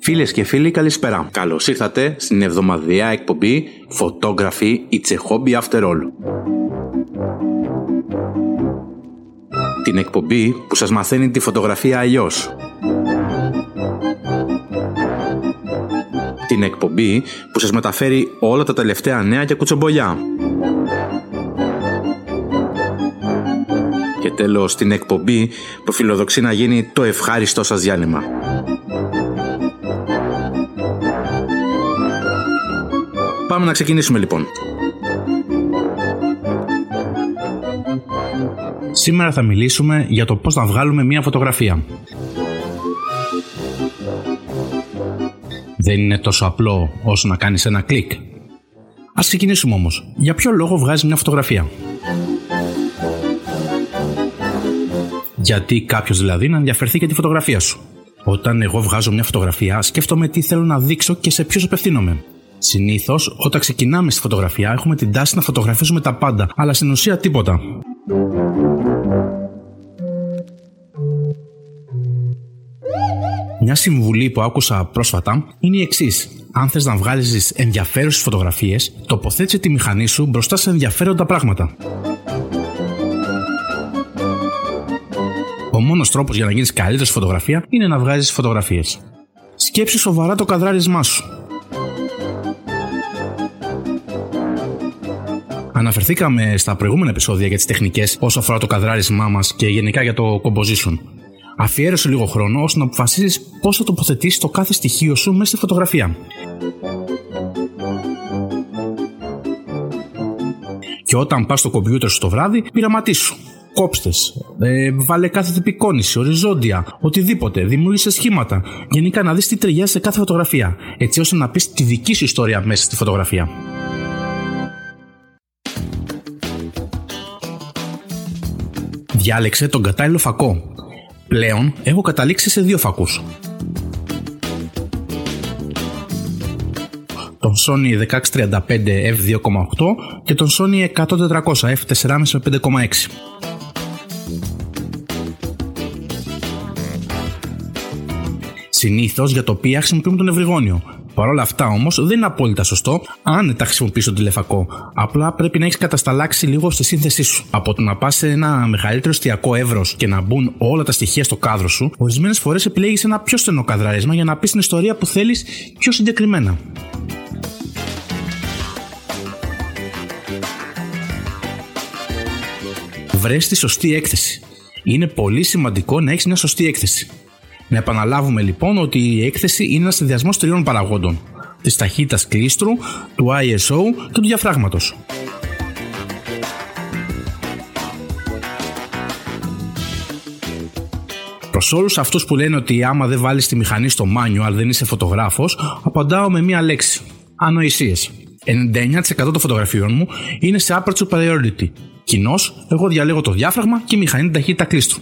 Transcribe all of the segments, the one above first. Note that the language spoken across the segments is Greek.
Φίλες και φίλοι καλησπέρα. Καλώς ήρθατε στην εβδομαδιαία εκπομπή Photography It's a Hobby After All. Την εκπομπή που σας μαθαίνει τη φωτογραφία αλλιώς. Την εκπομπή που σας μεταφέρει όλα τα τελευταία νέα και κουτσομπολιά. Τέλος την εκπομπή που φιλοδοξεί να γίνει το ευχάριστό σας διάλειμμα. Πάμε να ξεκινήσουμε λοιπόν. Σήμερα θα μιλήσουμε για το πώς να βγάλουμε μία φωτογραφία. Δεν είναι τόσο απλό όσο να κάνεις ένα κλικ. Ας ξεκινήσουμε όμως. Για ποιο λόγο βγάζεις μια φωτογραφία; Γιατί κάποιος δηλαδή να ενδιαφερθεί για τη φωτογραφία σου. Όταν εγώ βγάζω μια φωτογραφία, σκέφτομαι τι θέλω να δείξω και σε ποιο απευθύνομαι. Συνήθως, όταν ξεκινάμε στη φωτογραφία, έχουμε την τάση να φωτογραφίζουμε τα πάντα, αλλά στην ουσία τίποτα. Μια συμβουλή που άκουσα πρόσφατα είναι η εξής. Αν θες να βγάλεις ενδιαφέρουσες φωτογραφίες, τοποθέτησε τη μηχανή σου μπροστά σε ενδιαφέροντα πράγματα. Ο μόνος τρόπος για να γίνεις καλύτερη φωτογραφία είναι να βγάζεις φωτογραφίες. Σκέψει σοβαρά το καδράρισμά σου. Αναφερθήκαμε στα προηγούμενα επεισόδια για τις τεχνικές όσο αφορά το καδράρισμά μας και γενικά για το composition. Αφιέρωσε λίγο χρόνο ώστε να αποφασίσεις πώς θα τοποθετήσεις το κάθε στοιχείο σου μέσα στη φωτογραφία. Και όταν πας στο κομπιούτερ σου το βράδυ, πειραματίσου. Κόψτες, ε, βάλε κάθε τυπικόνηση, οριζόντια, οτιδήποτε, δημιούργησε σχήματα. Γενικά να δεις τι ταιριάζει σε κάθε φωτογραφία, έτσι ώστε να πεις τη δική σου ιστορία μέσα στη φωτογραφία. Διάλεξε τον κατάλληλο φακό. Πλέον έχω καταλήξει σε δύο φακούς. Τον Sony 1635 f2.8 και τον Sony 100-400 f4.5 5.6. Συνήθως για το οποίο χρησιμοποιούμε τον ευρυγόνιο, Παρ' όλα αυτά όμως δεν είναι απόλυτα σωστό άνετα χρησιμοποιήσει το τηλεφακό. Απλά πρέπει να έχεις κατασταλάξει λίγο στη σύνθεσή σου. Από το να πας σε ένα μεγαλύτερο εστιακό εύρος και να μπουν όλα τα στοιχεία στο κάδρο σου, ορισμένες φορές επιλέγεις ένα πιο στενό καδράρισμα για να πεις την ιστορία που θέλεις πιο συγκεκριμένα. Βρες τη σωστή έκθεση. Είναι πολύ σημαντικό να έχεις μια σωστή έκθεση. Να επαναλάβουμε λοιπόν ότι η έκθεση είναι ένας συνδυασμός τριών παραγόντων: της ταχύτητας κλίστρου, του ISO και του διαφράγματος. Προς όλους αυτούς που λένε ότι άμα δεν βάλεις τη μηχανή στο manual δεν είσαι φωτογράφος, απαντάω με μία λέξη. Ανοησίες. 99% των φωτογραφιών μου είναι σε aperture priority. Κοινώς, εγώ διαλέγω το διάφραγμα και η μηχανή την ταχύτητα κλίστρου.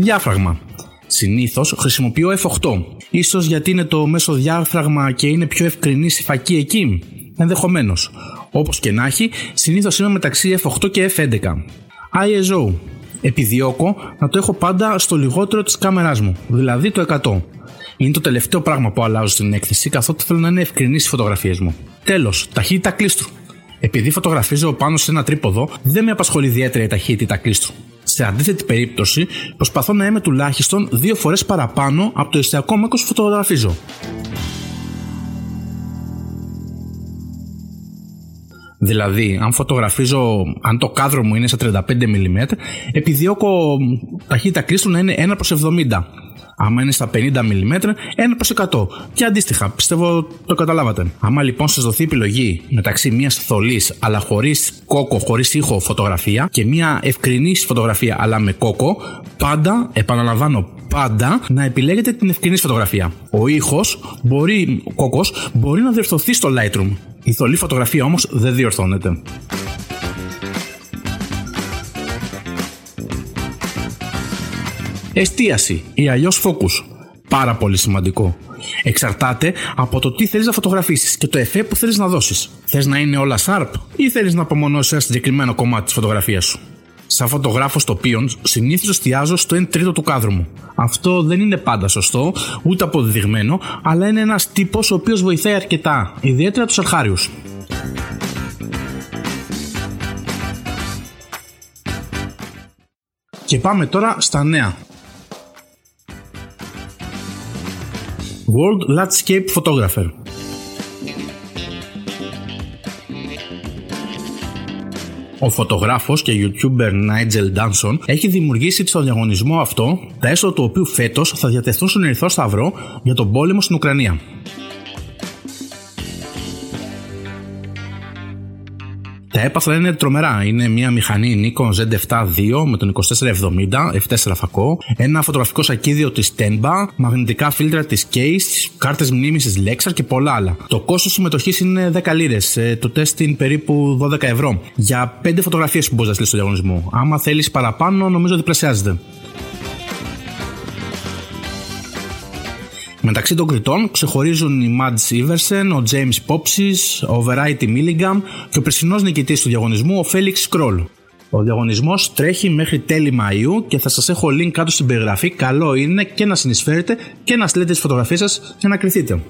Διάφραγμα. Συνήθως χρησιμοποιώ F8. Ίσως γιατί είναι το μέσο διάφραγμα και είναι πιο ευκρινή η φακή εκεί. Ενδεχομένως. Όπως και να έχει, συνήθως είμαι μεταξύ F8 και F11. ISO. Επιδιώκω να το έχω πάντα στο λιγότερο της κάμεράς μου, δηλαδή το 100. Είναι το τελευταίο πράγμα που αλλάζω στην έκθεση, καθότι θέλω να είναι ευκρινή οι φωτογραφίες μου. Τέλος, ταχύτητα κλίστρου. Επειδή φωτογραφίζω πάνω σε ένα τρίποδο, δεν με απασχολεί ιδιαίτερα η ταχύτητα κλίστρου. Σε αντίθετη περίπτωση, προσπαθώ να είμαι τουλάχιστον δύο φορές παραπάνω από το εστιακό μήκος που φωτογραφίζω. Δηλαδή, αν φωτογραφίζω, αν το κάδρο μου είναι στα 35 mm, επιδιώκω ταχύτητα κλίστρου να είναι 1 προς 70 Άμα είναι στα 50 mm, 1 προς 100. Και αντίστοιχα, πιστεύω το καταλάβατε. Άμα λοιπόν σας δοθεί επιλογή μεταξύ μιας θολής αλλά χωρίς κόκο, χωρίς ήχο φωτογραφία και μια ευκρινή φωτογραφία αλλά με κόκο, πάντα, επαναλαμβάνω, πάντα να επιλέγετε την ευκρινή φωτογραφία. Ο ήχος μπορεί, ο κόκος μπορεί να διορθωθεί στο Lightroom. Η θολή φωτογραφία όμως δεν διορθώνεται. Εστίαση ή αλλιώ focus. πάρα πολύ σημαντικό. Εξαρτάται από το τι θέλεις να φωτογραφίσεις και το εφέ που θέλεις να δώσεις. Θες να είναι όλα sharp ή θέλεις να απομονώσεις ένα συγκεκριμένο κομμάτι της φωτογραφίας σου; Σαν φωτογράφος τοπίων, συνήθως εστιάζω στο 1 τρίτο του κάδρου μου. Αυτό δεν είναι πάντα σωστό, ούτε αποδεδειγμένο, αλλά είναι ένας τύπος ο οποίος βοηθάει αρκετά, ιδιαίτερα τους αρχάριους. Και πάμε τώρα στα νέα. World Landscape Photographer Ο φωτογράφος και YouTuber Nigel Danson έχει δημιουργήσει στο διαγωνισμό αυτό, τα έσοδα του οποίου φέτος θα διατεθούν στον Ερυθρό Σταυρό για τον πόλεμο στην Ουκρανία. Τα έπαθλα είναι τρομερά. Είναι μια μηχανή Nikon Z7 II με τον 2470 F4 φακό, ένα φωτογραφικό σακίδιο της Tenba, μαγνητικά φίλτρα της Case, κάρτες μνήμη τη Lexar και πολλά άλλα. Το κόστος συμμετοχής είναι 10 λίρες, ε, το τεστ είναι περίπου 12 ευρώ. Για 5 φωτογραφίες που μπορείς να στείλεις στο διαγωνισμό. Άμα θέλεις παραπάνω, νομίζω διπλασιάζεται. Μεταξύ των κριτών ξεχωρίζουν οι Mads Iversen, ο James Popsis, ο Variety Milligram και ο περσινός νικητής του διαγωνισμού, ο Felix Kroll. Ο διαγωνισμός τρέχει μέχρι τέλη Μαΐου και θα σας έχω link κάτω στην περιγραφή. Καλό είναι και να συνεισφέρετε και να στείλετε τις φωτογραφίες σας για να κρυθείτε.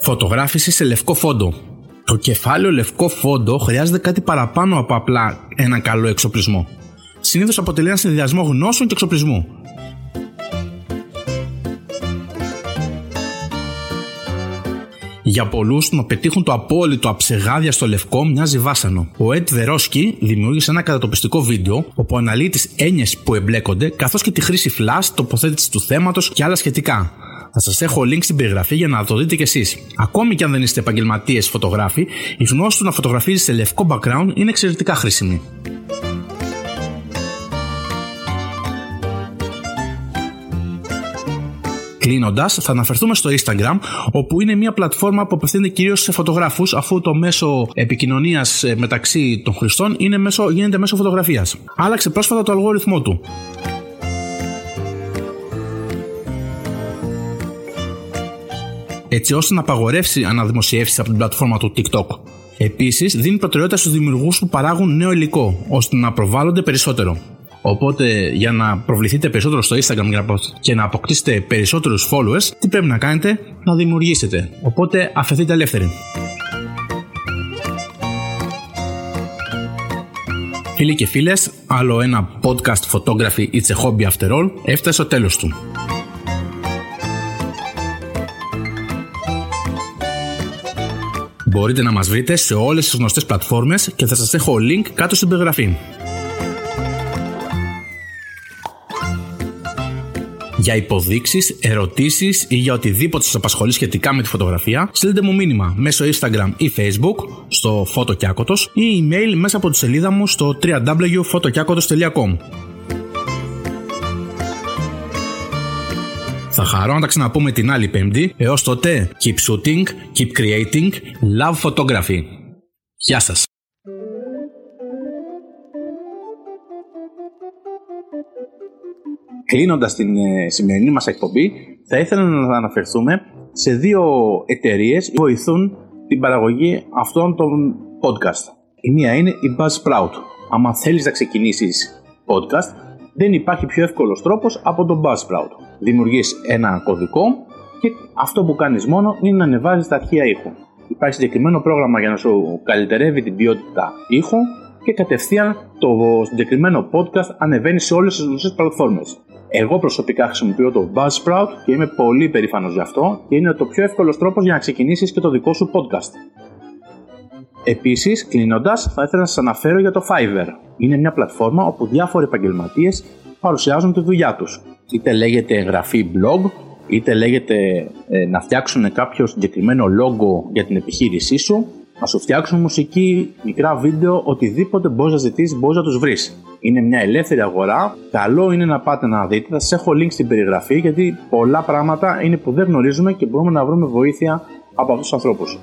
Φωτογράφηση σε λευκό φόντο. Το κεφάλαιο λευκό φόντο χρειάζεται κάτι παραπάνω από απλά ένα καλό εξοπλισμό συνήθως αποτελεί ένα συνδυασμό γνώσεων και εξοπλισμού. Για πολλούς, να πετύχουν το απόλυτο αψεγάδια στο λευκό μοιάζει βάσανο. Ο Ed Βερόσκι δημιούργησε ένα κατατοπιστικό βίντεο όπου αναλύει τις έννοιες που εμπλέκονται καθώς και τη χρήση flash, τοποθέτηση του θέματος και άλλα σχετικά. Θα σας έχω link στην περιγραφή για να το δείτε κι εσείς. Ακόμη και αν δεν είστε επαγγελματίες φωτογράφοι, η γνώση του να φωτογραφίζει σε λευκό background είναι εξαιρετικά χρήσιμη. Κλείνοντας, θα αναφερθούμε στο Instagram, όπου είναι μια πλατφόρμα που απευθύνεται κυρίως σε φωτογράφους, αφού το μέσο επικοινωνίας ε, μεταξύ των χρηστών είναι μέσω, γίνεται μέσω φωτογραφίας. Άλλαξε πρόσφατα το αλγόριθμό του. έτσι ώστε να απαγορεύσει αναδημοσιεύσεις από την πλατφόρμα του TikTok. Επίσης, δίνει προτεραιότητα στους δημιουργούς που παράγουν νέο υλικό, ώστε να προβάλλονται περισσότερο. Οπότε για να προβληθείτε περισσότερο στο Instagram και να αποκτήσετε περισσότερους followers, τι πρέπει να κάνετε, να δημιουργήσετε. Οπότε αφαιθείτε ελεύθεροι. Φίλοι και φίλες, άλλο ένα podcast photography It's a hobby after all έφτασε στο τέλος του. Μπορείτε να μας βρείτε σε όλες τις γνωστές πλατφόρμες και θα σας έχω link κάτω στην περιγραφή. Για υποδείξεις, ερωτήσεις ή για οτιδήποτε σας απασχολεί σχετικά με τη φωτογραφία, στείλτε μου μήνυμα μέσω Instagram ή Facebook στο Φωτοκιάκοτο ή email μέσα από τη σελίδα μου στο www.fotokiakotos.com. Θα χαρώ να τα ξαναπούμε την άλλη Πέμπτη. Έως τότε, keep shooting, keep creating, love photography. Γεια σας! Κλείνοντας την ε, σημερινή μας εκπομπή, θα ήθελα να αναφερθούμε σε δύο εταιρείες που βοηθούν την παραγωγή αυτών των podcast. Η μία είναι η Buzzsprout. Αν θέλεις να ξεκινήσεις podcast, δεν υπάρχει πιο εύκολος τρόπος από τον Buzzsprout. Δημιουργείς ένα κωδικό και αυτό που κάνεις μόνο είναι να ανεβάζεις τα αρχεία ήχου. Υπάρχει συγκεκριμένο πρόγραμμα για να σου καλυτερεύει την ποιότητα ήχου και κατευθείαν το συγκεκριμένο podcast ανεβαίνει σε όλες τις γνωστές πλατφόρμες. Εγώ προσωπικά χρησιμοποιώ το Buzzsprout και είμαι πολύ περήφανος γι' αυτό και είναι το πιο εύκολος τρόπος για να ξεκινήσεις και το δικό σου podcast. Επίσης, κλείνοντας, θα ήθελα να σας αναφέρω για το Fiverr. Είναι μια πλατφόρμα όπου διάφοροι επαγγελματίες παρουσιάζουν τη δουλειά τους. Είτε λέγεται εγγραφή blog, είτε λέγεται ε, να φτιάξουν κάποιο συγκεκριμένο logo για την επιχείρησή σου, να σου φτιάξουν μουσική, μικρά βίντεο, οτιδήποτε μπορείς να ζητήσεις, μπορείς να τους βρεις. Είναι μια ελεύθερη αγορά. Καλό είναι να πάτε να δείτε. Θα σας έχω link στην περιγραφή γιατί πολλά πράγματα είναι που δεν γνωρίζουμε και μπορούμε να βρούμε βοήθεια από αυτούς τους ανθρώπους.